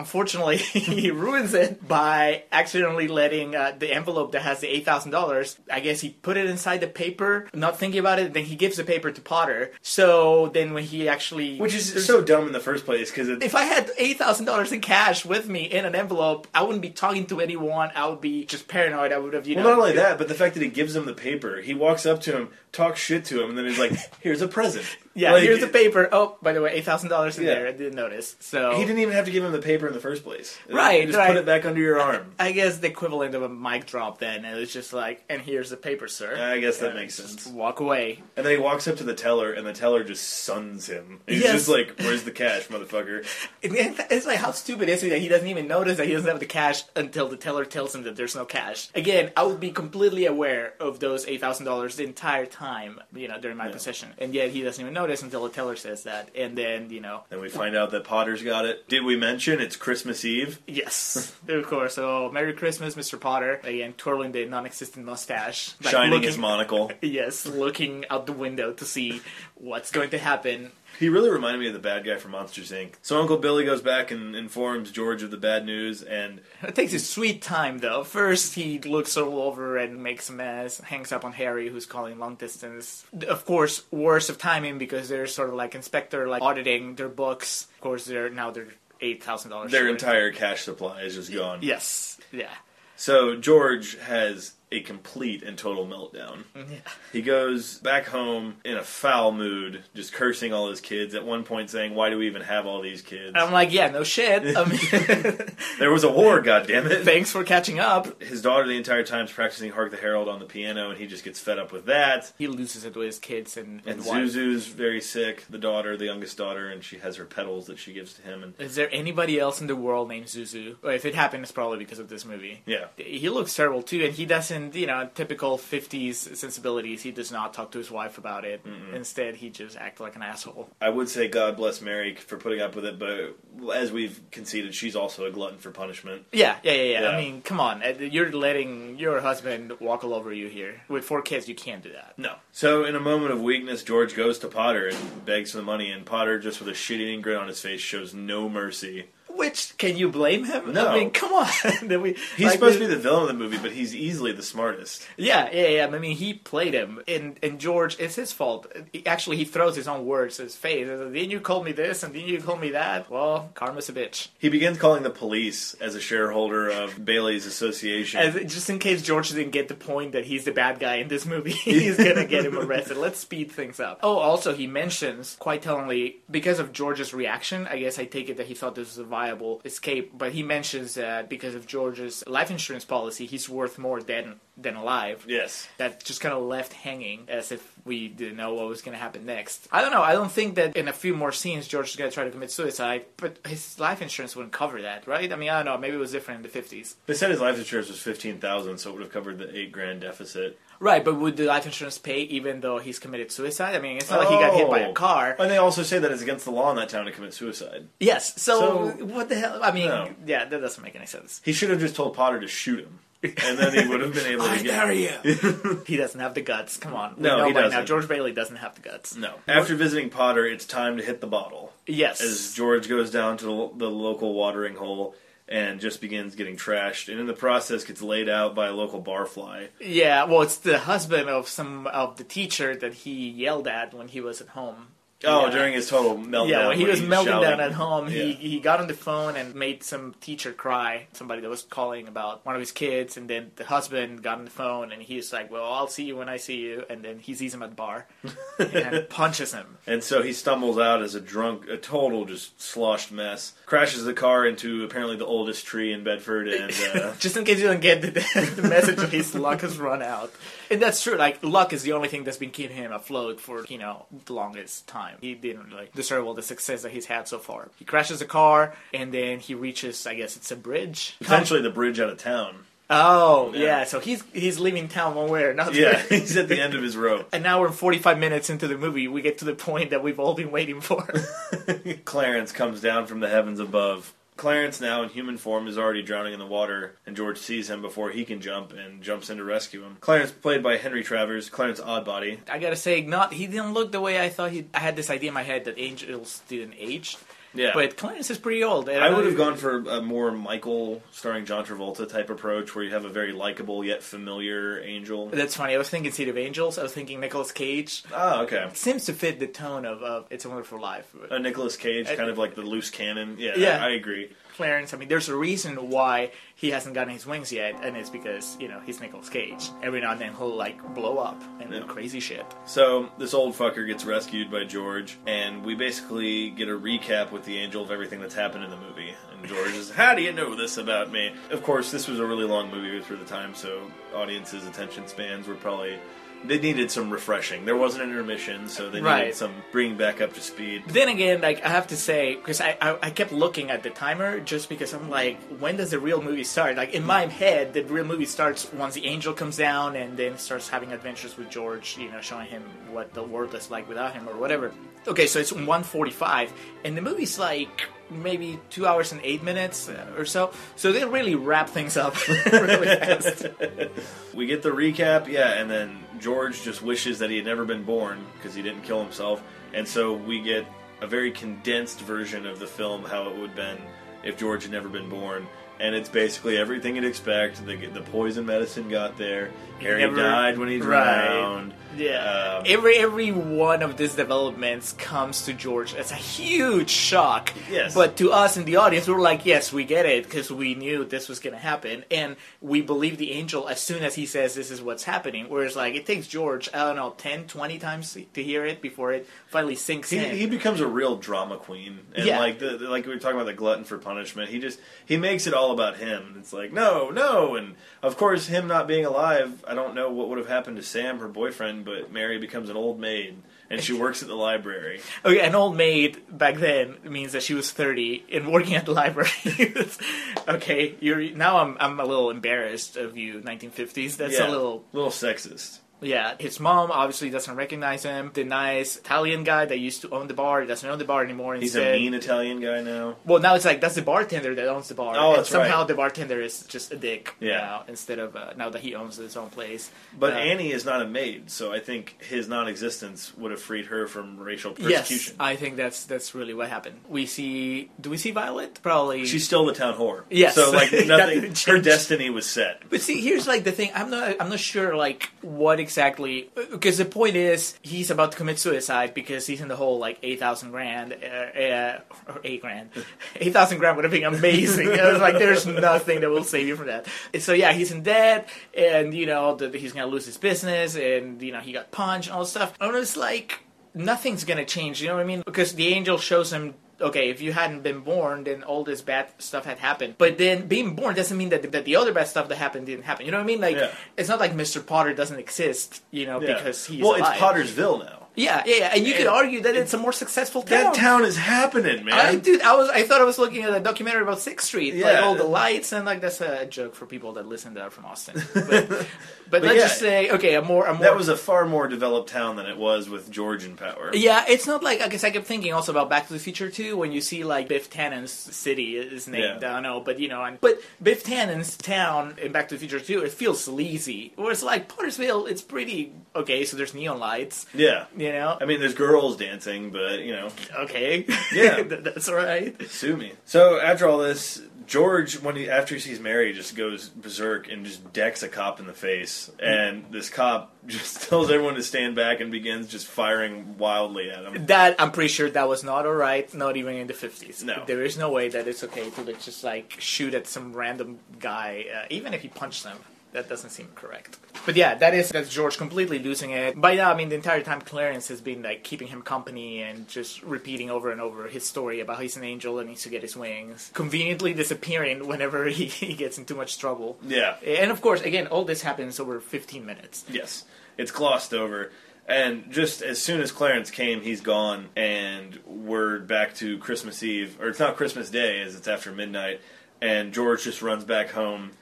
Unfortunately, he ruins it by accidentally letting uh, the envelope that has the eight thousand dollars. I guess he put it inside the paper, not thinking about it. Then he gives the paper to Potter. So then, when he actually, Which is so dumb in the first place because if I had eight thousand dollars in cash with me in an envelope, I wouldn't be talking to anyone. I would be just paranoid. I would have, you well, know, not only that, but the fact that he gives him the paper, he walks up to him, talks shit to him, and then he's like, "Here's a present." yeah. Like, here's the paper. Oh, by the way, eight thousand dollars in Yeah. there. I didn't notice. So He didn't even have to give him the paper in the first place. Right, Just right. put it back under your arm. I guess the equivalent of a mic drop. Then it was just like, and here's the paper, sir. I guess that Yeah, makes sense. Walk away. And then he walks up to the teller, and the teller just suns him. He's Yes. just like, "Where's the cash, motherfucker?" It's like how stupid is he that he doesn't even notice that he doesn't have the cash until the teller tells him that there's no cash. Again, I would be completely aware of those eight thousand dollars the entire time, you know, during my Yeah. possession, and yet he doesn't even notice until the teller says that, and then you know, Then we find out that Potter's got it. Did we mention it's Christmas Eve? yes, of course. So Merry Christmas, Mr. Potter. Again, twirling the non-existent mustache, like, Shining looking- his monocle. Yes, looking out the window to see what's going to happen. He really reminded me of the bad guy from Monsters Inc. So Uncle Billy goes back and informs George of the bad news, and It takes his sweet time though. First, he looks all over and makes a mess, hangs up on Harry, who's calling long distance. Of course, worse of timing because they're sort of like inspector, like auditing their books. Of course, they're now they're eight thousand dollars. their entire cash supply is just gone. Yes, yeah. So George has a complete and total meltdown. Mm-hmm. Yeah. He goes back home in a foul mood, just cursing all his kids. At one point, saying, "Why do we even have all these kids? I'm like, yeah, no shit. I mean, there was a war, goddammit." thanks for catching up. His daughter the entire time is practicing "Hark the Herald" on the piano, and he just gets fed up with that. He loses it with his kids and, And and. Zuzu's very sick, the daughter, the youngest daughter, and she has her petals that she gives to him. And Is there anybody else in the world named Zuzu? Well, if it happened, it's probably because of this movie. yeah, He looks terrible too, and he doesn't and you know, typical '50s sensibilities. He does not talk to his wife about it. Instead, he just acts like an asshole. I would say God bless Mary for putting up with it, but as we've conceded, she's also a glutton for punishment. Yeah, yeah, yeah, yeah. Yeah. I mean, come on, you're letting your husband walk all over you here with four kids. You can't do that. No. So, in a moment of weakness, George goes to Potter and begs for the money, and Potter, just with a shit-eating grin on his face, shows no mercy. Which can you blame him? No. I mean, come on. Then we- He's like, supposed to be the villain of the movie, but he's easily the smartest. Yeah, yeah, yeah. I mean, he played him, and and George, it's his fault. Actually, he throws his own words to his face. Didn't you call me this and didn't you call me that? Well, karma's a bitch. He begins calling the police as a shareholder of Bailey's Association. As, just in case George didn't get the point that he's the bad guy in this movie, he's gonna get him arrested. Let's speed things up. Oh, also, he mentions quite tellingly because of George's reaction. I guess I take it that he thought this was a viable escape, but he mentions that because of George's life insurance policy, he's worth more dead than alive. yes. that just kind of left hanging as if we didn't know what was going to happen next. I don't know. I don't think that in a few more scenes George is going to try to commit suicide, but his life insurance wouldn't cover that, right? I mean, I don't know. Maybe it was different in the 50s. They said his life insurance was fifteen thousand, so it would have covered the eight grand deficit. Right, but would the life insurance pay even though he's committed suicide? I mean, it's not like he got hit by a Oh. car. And they also say that it's against the law in that town to commit suicide. Yes, so, So- what the hell? I mean, No. yeah, that doesn't make any sense. He should have just told Potter to shoot him, and then he would have been able to get. you. he doesn't have the guts. Come on. We No, he doesn't. Now George Bailey doesn't have the guts. No. After visiting Potter, it's time to hit the bottle. Yes. As George goes down to the, the local watering hole and just begins getting trashed, and in the process gets laid out by a local barfly. Yeah, well, it's the husband of some of the teacher that he yelled at when he was at home. Oh, Yeah. during his total meltdown. Yeah, when he was melting shouting. down at home, he, Yeah. he got on the phone and made some teacher cry. Somebody that was calling about one of his kids, and then the husband got on the phone and he's like, "Well, I'll see you when I see you." And then he sees him at the bar and punches him. And so he stumbles out as a drunk, a total just sloshed mess. Crashes the car into apparently the oldest tree in Bedford, and uh, Just in case you don't get the, the message his luck has run out. And that's true. Like luck is the only thing that's been keeping him afloat for you know the longest time. He didn't like deserve all the success that he's had so far. He crashes a car and then he reaches. I guess it's a bridge. potentially the bridge out of town. Oh yeah. Yeah. so he's he's leaving town one way or another. Yeah, he's at the end of his rope. An hour and forty five minutes into the movie, we get to the point that we've all been waiting for. Clarence comes down from the heavens above. Clarence, now in human form, is already drowning in the water, and George sees him before he can jump and jumps in to rescue him. Clarence, played by Henry Travers, Clarence Odbody. I gotta say, not he didn't look the way I thought he. I had this idea in my head that angels didn't age. Yeah. But Clarence is pretty old. and I would have gone for a more Michael starring John Travolta type approach where you have a very likable yet familiar angel. That's funny. I was thinking City of Angels. I was thinking Nicolas Cage. Oh, okay. Seems to fit the tone of, of It's a Wonderful Life. A Nicolas Cage, I- kind of like the loose cannon. Yeah, Yeah. I agree. Clarence, I mean, there's a reason why he hasn't gotten his wings yet, and it's because, you know, he's Nicolas Cage. Every now and then he'll, like, blow up and do crazy shit. So this old fucker gets rescued by George, and we basically get a recap with the angel of everything that's happened in the movie. And George is, "How do you know this about me?" Of course, this was a really long movie for the time, so audiences' attention spans were probably they needed some refreshing. There wasn't an intermission, so they needed Right. some bringing back up to speed. But then again, like, I have to say, because I, I, I kept looking at the timer just because I'm like, when does the real movie start? Like, in my head, the real movie starts once the angel comes down and then starts having adventures with George, you know, showing him what the world is like without him or whatever. Okay, so it's 1:45, and the movie's like maybe two hours and eight minutes uh, or so. So they really wrap things up really fast. We get the recap, yeah, and then George just wishes that he had never been born because he didn't kill himself, and so we get a very condensed version of the film how it would have been if George had never been born. And it's basically everything you'd expect. The, the poison medicine got there. Harry never- died when he Right. Yeah. Um, every every one of these developments comes to George as a huge shock. Yes. But to us in the audience, we are like, yes, we get it because we knew this was going to happen, and we believe the angel as soon as he says this is what's happening. Whereas, like, it takes George, I don't know, 10, 20 times to hear it before it finally sinks He, in. he becomes a real drama queen, and Yeah. like the, the- like we were talking about the glutton for punishment. He just he makes it all about him. It's like no, no, and of course him not being alive. I don't know what would have happened to Sam, her boyfriend. but Mary becomes an old maid and she works at the library. Oh, okay, an old maid back then means that she was 30 and working at the library. okay, you're now I'm I'm a little embarrassed of you 1950s. That's Yeah, a little little sexist. Yeah. His mom obviously doesn't recognize him. The nice Italian guy that used to own the bar doesn't own the bar anymore. He's Instead, a mean Italian guy now. well, now it's like that's the bartender that owns the bar. Oh, and that's somehow right. the bartender is just a dick. Yeah. now, instead of uh, now that he owns his own place. But Uh, Annie is not a maid, so I think his non-existence would have freed her from racial persecution. Yes. I think that's that's really what happened. We see. Do we see Violet? Probably. She's still the town whore. Yes. So like nothing. her destiny was set. But see, here's like the thing. I'm not. I'm not sure like what exactly. Exactly because the point is, he's about to commit suicide because he's in the hole like eight thousand grand, uh, uh, or eight grand, eight thousand grand would have been amazing. I was like, there's nothing that will save you from that. So yeah, he's in debt, and you know that he's gonna lose his business, and you know he got punched and all this stuff. And it's like nothing's gonna change. You know what I mean? Because the angel shows him okay, if you hadn't been born, then all this bad stuff had happened. But then being born doesn't mean that that the other bad stuff that happened didn't happen. You know what I mean? Like Yeah. it's not like Mr. Potter doesn't exist, you know, Yeah. because he's well, alive. it's Pottersville now. Yeah, yeah, yeah. and you could argue that it's a more successful town. That town is happening, man. I dude, I was I thought I was looking at a documentary about Sixth Street, like all the lights and like that's a joke for people that listen that are from Austin. But, but, But let's yeah. just say okay, a more a more that was a far more developed town than it was with George in power. Yeah, it's not like I guess I kept thinking also about Back to the Future too when you see like Biff Tannen's city is named. Yeah. I don't know, but you know, and, but Biff Tannen's town in Back to the Future too, it feels sleazy. Whereas like Pottersville, it's pretty okay. So there's neon lights, Yeah. You know. I mean, there's girls dancing, but you know, Okay, Yeah. That's all right. sue me. So after all this, George, when he after he sees Mary, just goes berserk and just decks a cop in the face, and this cop just tells everyone to stand back and begins just firing wildly at him. That I'm pretty sure that was not all right, not even in the 50s. No. there is no way that it's okay to just like shoot at some random guy, uh, even if he punched them. That doesn't seem correct. But yeah, that is that's George completely losing it. By now, I mean the entire time Clarence has been like keeping him company and just repeating over and over his story about how he's an angel and needs to get his wings, conveniently disappearing whenever he, he gets in too much trouble. Yeah. And of course, again, all this happens over 15 minutes. Yes, it's glossed over. And just as soon as Clarence came, he's gone, and we're back to Christmas Eve, or it's not Christmas Day, as it's after midnight. And George just runs back home,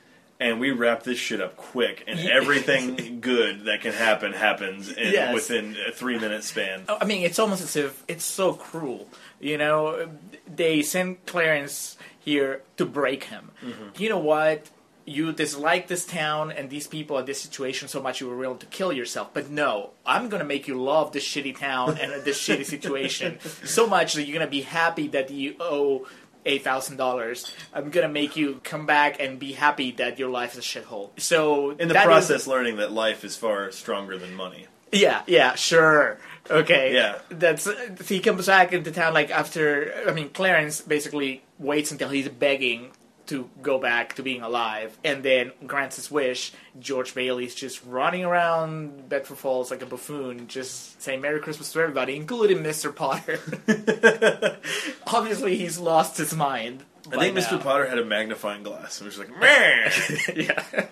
and we wrap this shit up quick, and everything good that can happen happens in, Yes. within a three minute span. Oh, I mean, it's almost as if it's so cruel. You know, they send Clarence here to break him. Mm-hmm. You know what? You dislike this town and these people and this situation so much you were willing to kill yourself. But no, I'm gonna make you love this shitty town and this shitty situation so much that you're gonna be happy that you owe eight thousand dollars. I'm gonna make you come back and be happy that your life is a shithole. So In the that is- process, learning that life is far stronger than money. yeah, yeah, sure. Okay. Yeah. That's he comes back into town like after I mean Clarence basically waits until he's begging to go back to being alive and then grants his wish. George Bailey's just running around Bedford Falls like a buffoon, just saying Merry Christmas to everybody, including Mr. Potter. Obviously he's lost his mind. I think Mr. Potter had a magnifying glass and was like, man. yeah.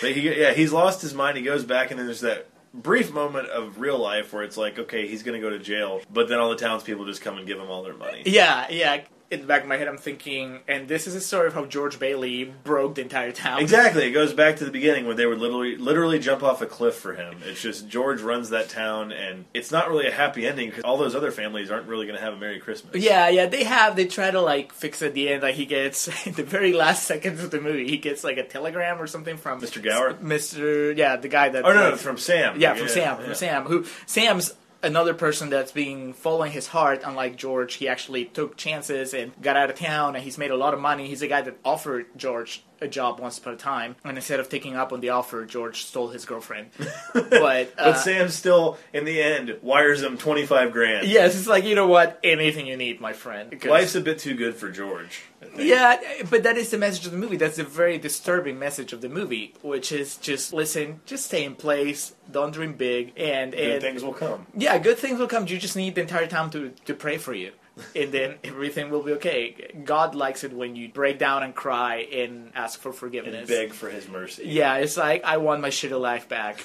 He, yeah, he's lost his mind. He goes back, and then there's that brief moment of real life where it's like, okay, he's going to go to jail, but then all the townspeople just come and give him all their money. Yeah, yeah. In the back of my head, I'm thinking, and this is a story of how George Bailey broke the entire town. Exactly. It goes back to the beginning when they would literally, literally jump off a cliff for him. It's just George runs that town, and it's not really a happy ending because all those other families aren't really going to have a Merry Christmas. Yeah, yeah, they have. They try to like fix it at the end. Like he gets in the very last seconds of the movie, he gets like a telegram or something from Mr. Gower? Mr. Yeah, the guy that. Oh no, no, like- from Sam. yeah, from Sam. yeah. From Sam. Who Sam's another person that's being following his heart. Unlike George, he actually took chances and got out of town, and he's made a lot of money. He's the guy that offered George a job once upon a time, and instead of taking up on the offer, George stole his girlfriend. but But uh, Sam still, in the end, wires him twenty five grand. yes, it's like you know what, anything you need, my friend. 'Cause- Life's a bit too good for George. Yeah, but that is the message of the movie. That's a very disturbing message of the movie, which is just listen, just stay in place, don't dream big, and, Good things will come. yeah, good things will come. You just need the entire time to to pray for you, and then everything will be okay. God likes it when you break down and cry and ask for forgiveness. And beg for his mercy. Yeah, it's like I want my shitty life back.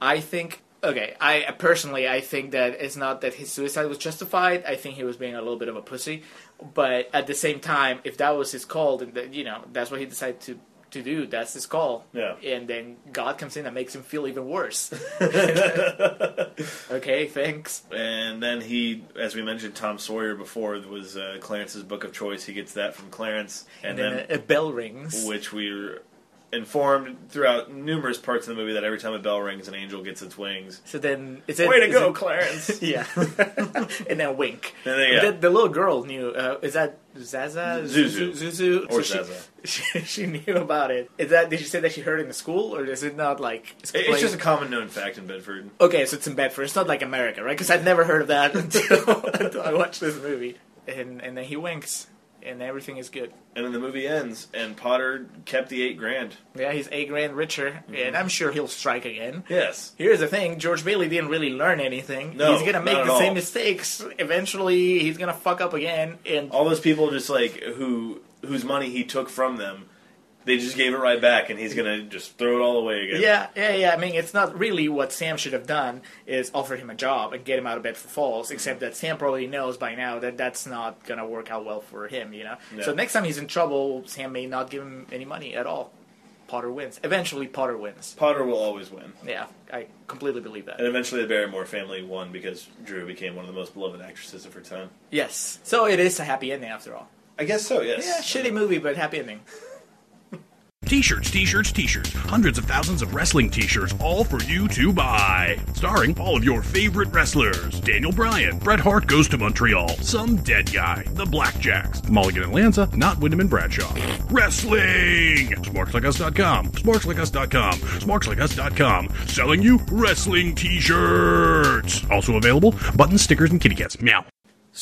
I think okay, I personally I think that it's not that his suicide was justified. I think he was being a little bit of a pussy, but at the same time, if that was his call, then you know that's what he decided to to do. That's his call. Yeah. And then God comes in and makes him feel even worse. okay, thanks. And then he, as we mentioned, Tom Sawyer before was uh, Clarence's book of choice. He gets that from Clarence, and, And, then, then a, a bell rings. which we were informed throughout numerous parts of the movie that every time a bell rings, an angel gets its wings. So then it's Way to is go, it- Clarence! yeah, and then wink. And then, yeah. the, the little girl knew. Uh, is that Zaza? Zuzu. Zuzu. Or So Zaza. She, she, she knew about it. Is that? Did she say that she heard it in the school, or is it not like? It's, It's just a common known fact in Bedford. okay. So it's in Bedford. It's not like America, right? Because I'd never heard of that until, until I watched this movie. And and then he winks, and everything is good. And then the movie ends, and Potter kept the eight grand. Yeah, he's eight grand richer, Mm-hmm. and I'm sure he'll strike again. Yes. Here's the thing: George Bailey didn't really learn anything. No, he's gonna make the same all. mistakes. Eventually, he's gonna fuck up again. And All those people just like who whose money he took from them, they just gave it right back, and he's gonna just throw it all away again. yeah, yeah, yeah. I mean, it's not really what Sam should have done is offer him a job and get him out of Bedford Falls. Except that Sam probably knows by now that that's not gonna work out well for him. You know. Yeah. So next time he's in trouble, Sam may not give him any money at all. Potter wins. Eventually, Potter wins. Potter will always win. Yeah, I completely believe that. And eventually the Barrymore family won because Drew became one of the most beloved actresses of her time. Yes. So it is a happy ending after all. I guess so, yes. Yeah, shitty movie, but happy ending. T-shirts, t-shirts, t-shirts. Hundreds of thousands of wrestling t-shirts all for you to buy. Starring all of your favorite wrestlers. Daniel Bryan, Bret Hart goes to Montreal, some dead guy, the Blackjacks, Mulligan and Lanza, not Windham and Bradshaw. Wrestling! SmarksLikeUs.com, SmarksLikeUs.com, SmarksLikeUs.com. Selling you wrestling t-shirts. Also available, buttons, stickers, and kitty cats. Meow.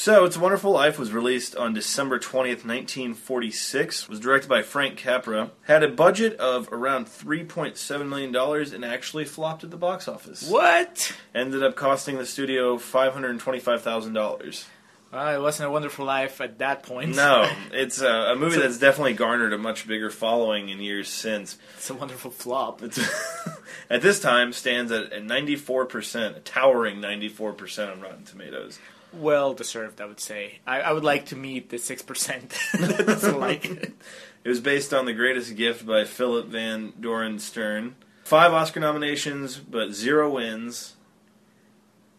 So, It's a Wonderful Life was released on December 20th, 1946. Was directed by Frank Capra. Had a budget of around $3.7 million and actually flopped at the box office. What? Ended up costing the studio $525,000. Well, it wasn't a wonderful life at that point. No, it's a, a movie So- that's definitely garnered a much bigger following in years since. it's a wonderful flop. It's at this time stands at a 94%, a towering 94% on Rotten Tomatoes. Well deserved, I would say. I, I would like to meet the six percent that doesn't like it. It was based on The Greatest Gift by Philip Van Doren Stern. Five Oscar nominations, but zero wins.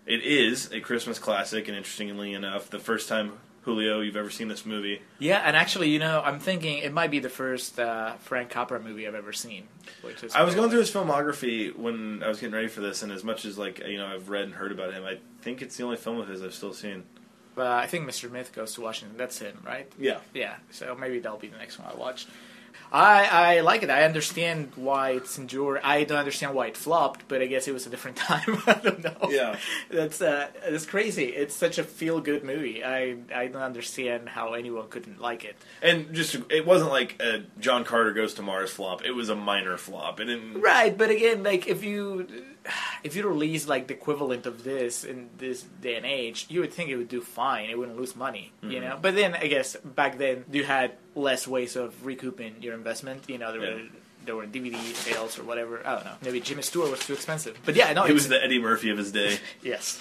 It is a Christmas classic, and interestingly enough, the first time Julio you've ever seen this movie. Yeah, and actually, you know, I'm thinking it might be the first uh, Frank Capra movie I've ever seen. Which is I was going through his filmography when I was getting ready for this, and as much as like you know I've read and heard about him, I think it's the only film of his I've still seen. Uh, I think Mr. Smith goes to Washington. That's him, right? Yeah, Yeah. So maybe that'll be the next one I watch. I I like it. I understand why it's endured. I don't understand why it flopped, but I guess it was a different time. I don't know. Yeah. that's uh, that's crazy. It's such a feel good movie. I I don't understand how anyone couldn't like it. and just it wasn't like a John Carter goes to Mars flop. It was a minor flop. It. Right, but again, like if you if you release like the equivalent of this in this day and age, you would think it would do fine. It wouldn't lose money, you know. But then I guess back then you had less ways of recouping your investment. You know, there Yeah. were there were DVD sales or whatever. I don't know. Maybe Jimmy Stewart was too expensive. But yeah, no, It was the Eddie Murphy of his day. Yes.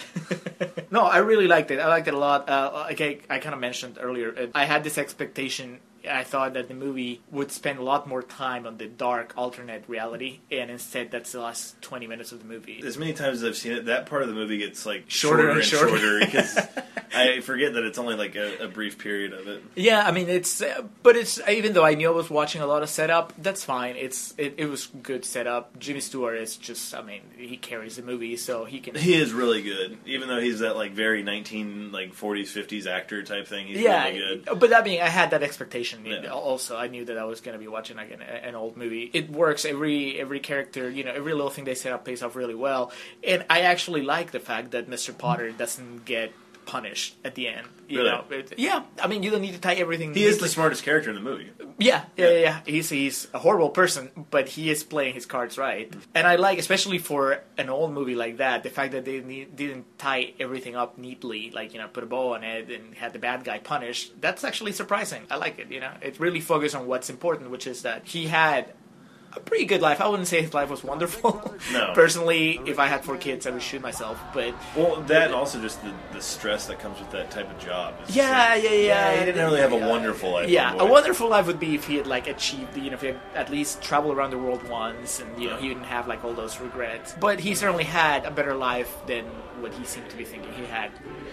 no, I really liked it. I liked it a lot. Uh, like I, I kind of mentioned earlier, uh, I had this expectation. I thought that the movie would spend a lot more time on the dark alternate reality, and instead, that's the last twenty minutes of the movie. As many times as I've seen it, that part of the movie gets like Shorter shorter, and and shorter. shorter because I forget that it's only like a, a brief period of it. Yeah, I mean it's, uh, but it's even though I knew I was watching a lot of setup, that's fine. It's it, it was good setup. Jimmy Stewart is just, I mean, he carries the movie, so he can. He is really good, even though he's that like very nineteen like forties fifties actor type thing. He's yeah, really good. but that being, I had that expectation. Yeah. Also, I knew that I was going to be watching like an, an old movie. It works. Every every character, you know, every little thing they set up pays off really well. And I actually like the fact that Mr. Potter doesn't get punished at the end. You Really? know, It- yeah. I mean, you don't need to tie everything. He is the smartest character in the movie. yeah, yeah, yeah, yeah. He's he's a horrible person, but he is playing his cards right. And I like, especially for an old movie like that, the fact that they need, didn't tie everything up neatly, like you know, put a bow on it and had the bad guy punished. That's actually surprising. I like it. You know, it really focused on what's important, which is that he had a pretty good life. I wouldn't say his life was wonderful. No. Personally, if I had four kids, I would shoot myself. But Well, that and also just the, the stress that comes with that type of job. Yeah, like, yeah, yeah. he didn't really have a wonderful life. Yeah, a wonderful life would be if he had like achieved, you know, if he had at least traveled around the world once, and you know, he didn't have like all those regrets. But he certainly had a better life than what he seemed to be thinking he had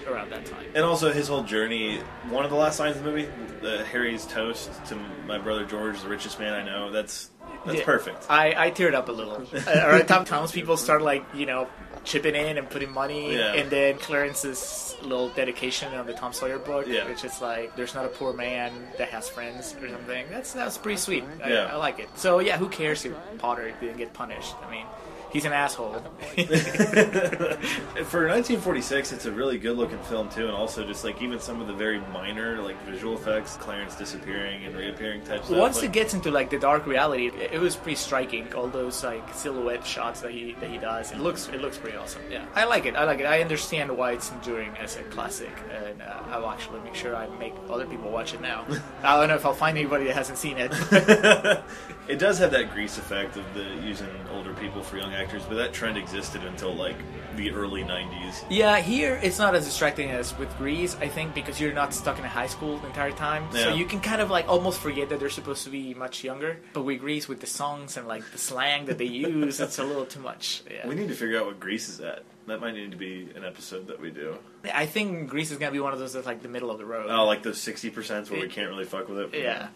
around that time. And also his whole journey. One of the last lines of the movie, the Harry's toast to my brother George, the richest man I know. That's that's Yeah. perfect. I, I teared up a little. uh, around time, townspeople start like you know chipping in and putting money, Yeah. and then Clarence's little dedication on the Tom Sawyer book, Yeah. which is like there's not a poor man that has friends or something. That's that's pretty sweet. I, Yeah. I like it. So yeah, who cares if Potter didn't get punished? I mean, he's an asshole. For 1946, it's a really good looking film too, and also just like even some of the very minor like visual effects, Clarence disappearing and reappearing type stuff. Once like, it gets into like the dark reality, it, it was pretty striking. All those like silhouette shots that he that he does, it looks it looks pretty awesome. Yeah, I like it. I like it. I understand why it's enduring as a classic, and uh, I'll actually make sure I make other people watch it now. I don't know if I'll find anybody that hasn't seen it. it does have that grease effect of the using older people for young actors, but that trend existed until like the early 90s. yeah, here it's not as distracting as with Grease, I think, because you're not stuck in a high school the entire time, so you can kind of like almost forget that they're supposed to be much younger. But with Grease, with the songs and like the slang that they use, it's a little too much. Yeah. We need to figure out what Grease is at. That might need to be an episode that we do. I think Grease is gonna be one of those that's like the middle of the road. Oh, like those 60% where we can't really fuck with it. yeah,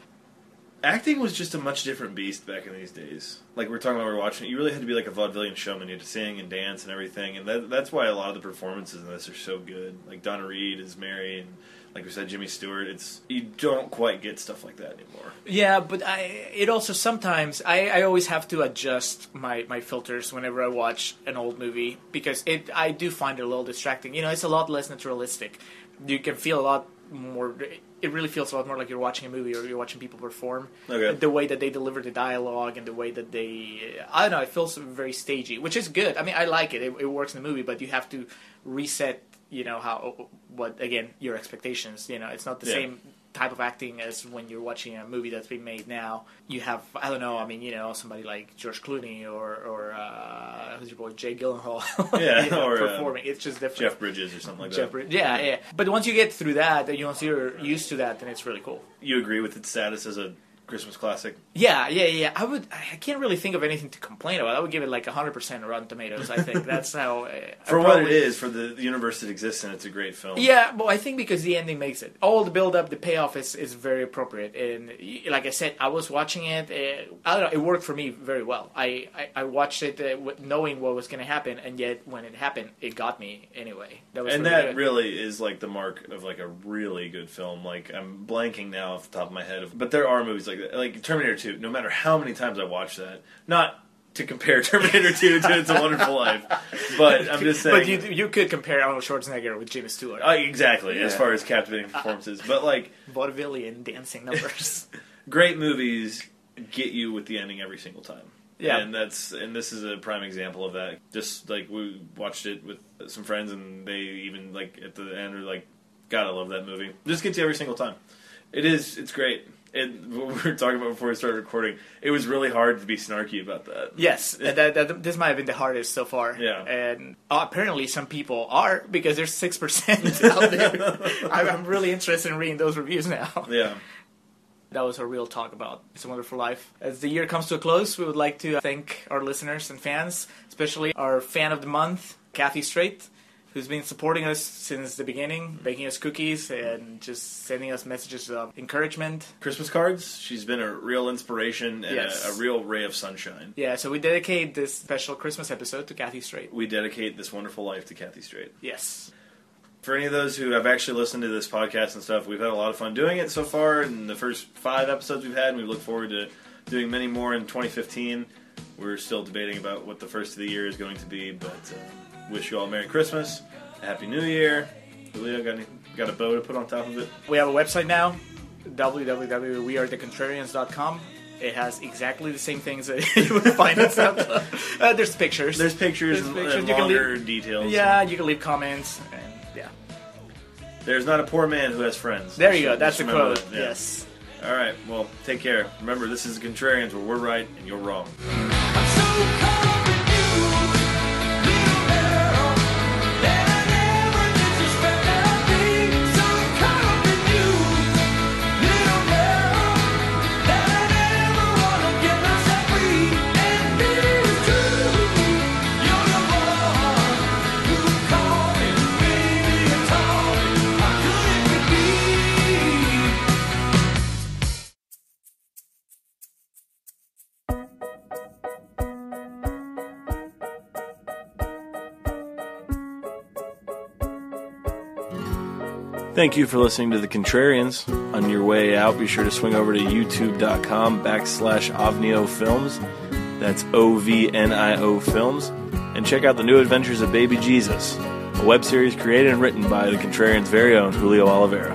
Acting was just a much different beast back in these days. Like we're talking about, we're watching. You really had to be like a vaudevillian showman. You had to sing and dance and everything, and that, that's why a lot of the performances in this are so good. Like Donna Reed is Mary, and like we said, Jimmy Stewart. It's you don't quite get stuff like that anymore. yeah, but I it also sometimes I, I always have to adjust my, my filters whenever I watch an old movie because it I do find it a little distracting. You know, it's a lot less naturalistic. You can feel a lot more. It really feels a lot more like you're watching a movie or you're watching people perform. Okay. The way that they deliver the dialogue and the way that they I don't know, it feels very stagey, which is good. I mean, I like it. It, it works in the movie, but you have to reset. You know how what again your expectations. You know, it's not the Yeah. same type of acting as when you're watching a movie that's been made now. You have I don't know. I mean, you know, somebody like George Clooney or or uh, who's your boy Jake Gyllenhaal. Yeah, you know, or, uh, performing. it's just different. Jeff Bridges or something like Jeff that. Yeah, yeah. But once you get through that, you once you're used to that, then it's really cool. You agree with its status as a Christmas classic? Yeah, yeah, yeah. I would. I can't really think of anything to complain about. I would give it like 100% Rotten Tomatoes. I think that's how. For I what it probably- is, for the, the universe that exists in, it's a great film. Yeah, well, I think because the ending makes it. All the build up, the payoff is, is very appropriate. And like I said, I was watching it. Uh, I don't know. It worked for me very well. I I, I watched it uh, knowing what was going to happen, and yet when it happened, it got me anyway. That was and really that good. really is like the mark of like a really good film. Like I'm blanking now off the top of my head, but there are movies like that, like Terminator 2. No matter how many times I watch that, not to compare Terminator 2 to It's a Wonderful Life, but I'm just saying. But you you could compare Arnold Schwarzenegger with James Stewart. Uh, exactly, as far as captivating performances, but like Vaudevillian dancing numbers. great movies get you with the ending every single time. Yeah. and that's and this is a prime example of that. Just like we watched it with some friends, and they even like at the end are like, "God, I love that movie." Just gets you every single time. It is. It's great. And what we were talking about before we started recording, it was really hard to be snarky about that. Yes, that, that, this might have been the hardest so far. Yeah. and uh, apparently some people are because there's six percent out there. I'm, I'm really interested in reading those reviews now. Yeah. That was a real talk about It's a Wonderful Life. As the year comes to a close, we would like to thank our listeners and fans, especially our fan of the month, Kathy Strait, who's been supporting us since the beginning, baking us cookies and just sending us messages of encouragement. Christmas cards. She's been a real inspiration and Yes. a, a real ray of sunshine. Yeah, so we dedicate this special Christmas episode to Kathy Strait. We dedicate this wonderful life to Kathy Strait. Yes. For any of those who have actually listened to this podcast and stuff, we've had a lot of fun doing it so far. In the first five episodes we've had, and we look forward to doing many more in 2015. We're still debating about what the first of the year is going to be, but uh, wish you all a Merry Christmas, a Happy New Year. Julio, got, any, got a bow to put on top of it? We have a website now, www.wearethecontrarians.com. It has exactly the same things that you would find on SoundCloud. Uh, there's pictures. There's pictures There's and, pictures. and You can longer leave- details. yeah, you can leave comments. And yeah. There's not a poor man who has friends. There you go. That's the quote. that, yeah. Yes. All right. Well, take care. Remember, this is the Contrarians, where we're right and you're wrong. Thank you for listening to The Contrarians. On your way out, be sure to swing over to youtube.com backslash Ovnio Films. That's O V N I O Films. And check out the new adventures of Baby Jesus, a web series created and written by The Contrarians' very own Julio Oliveira.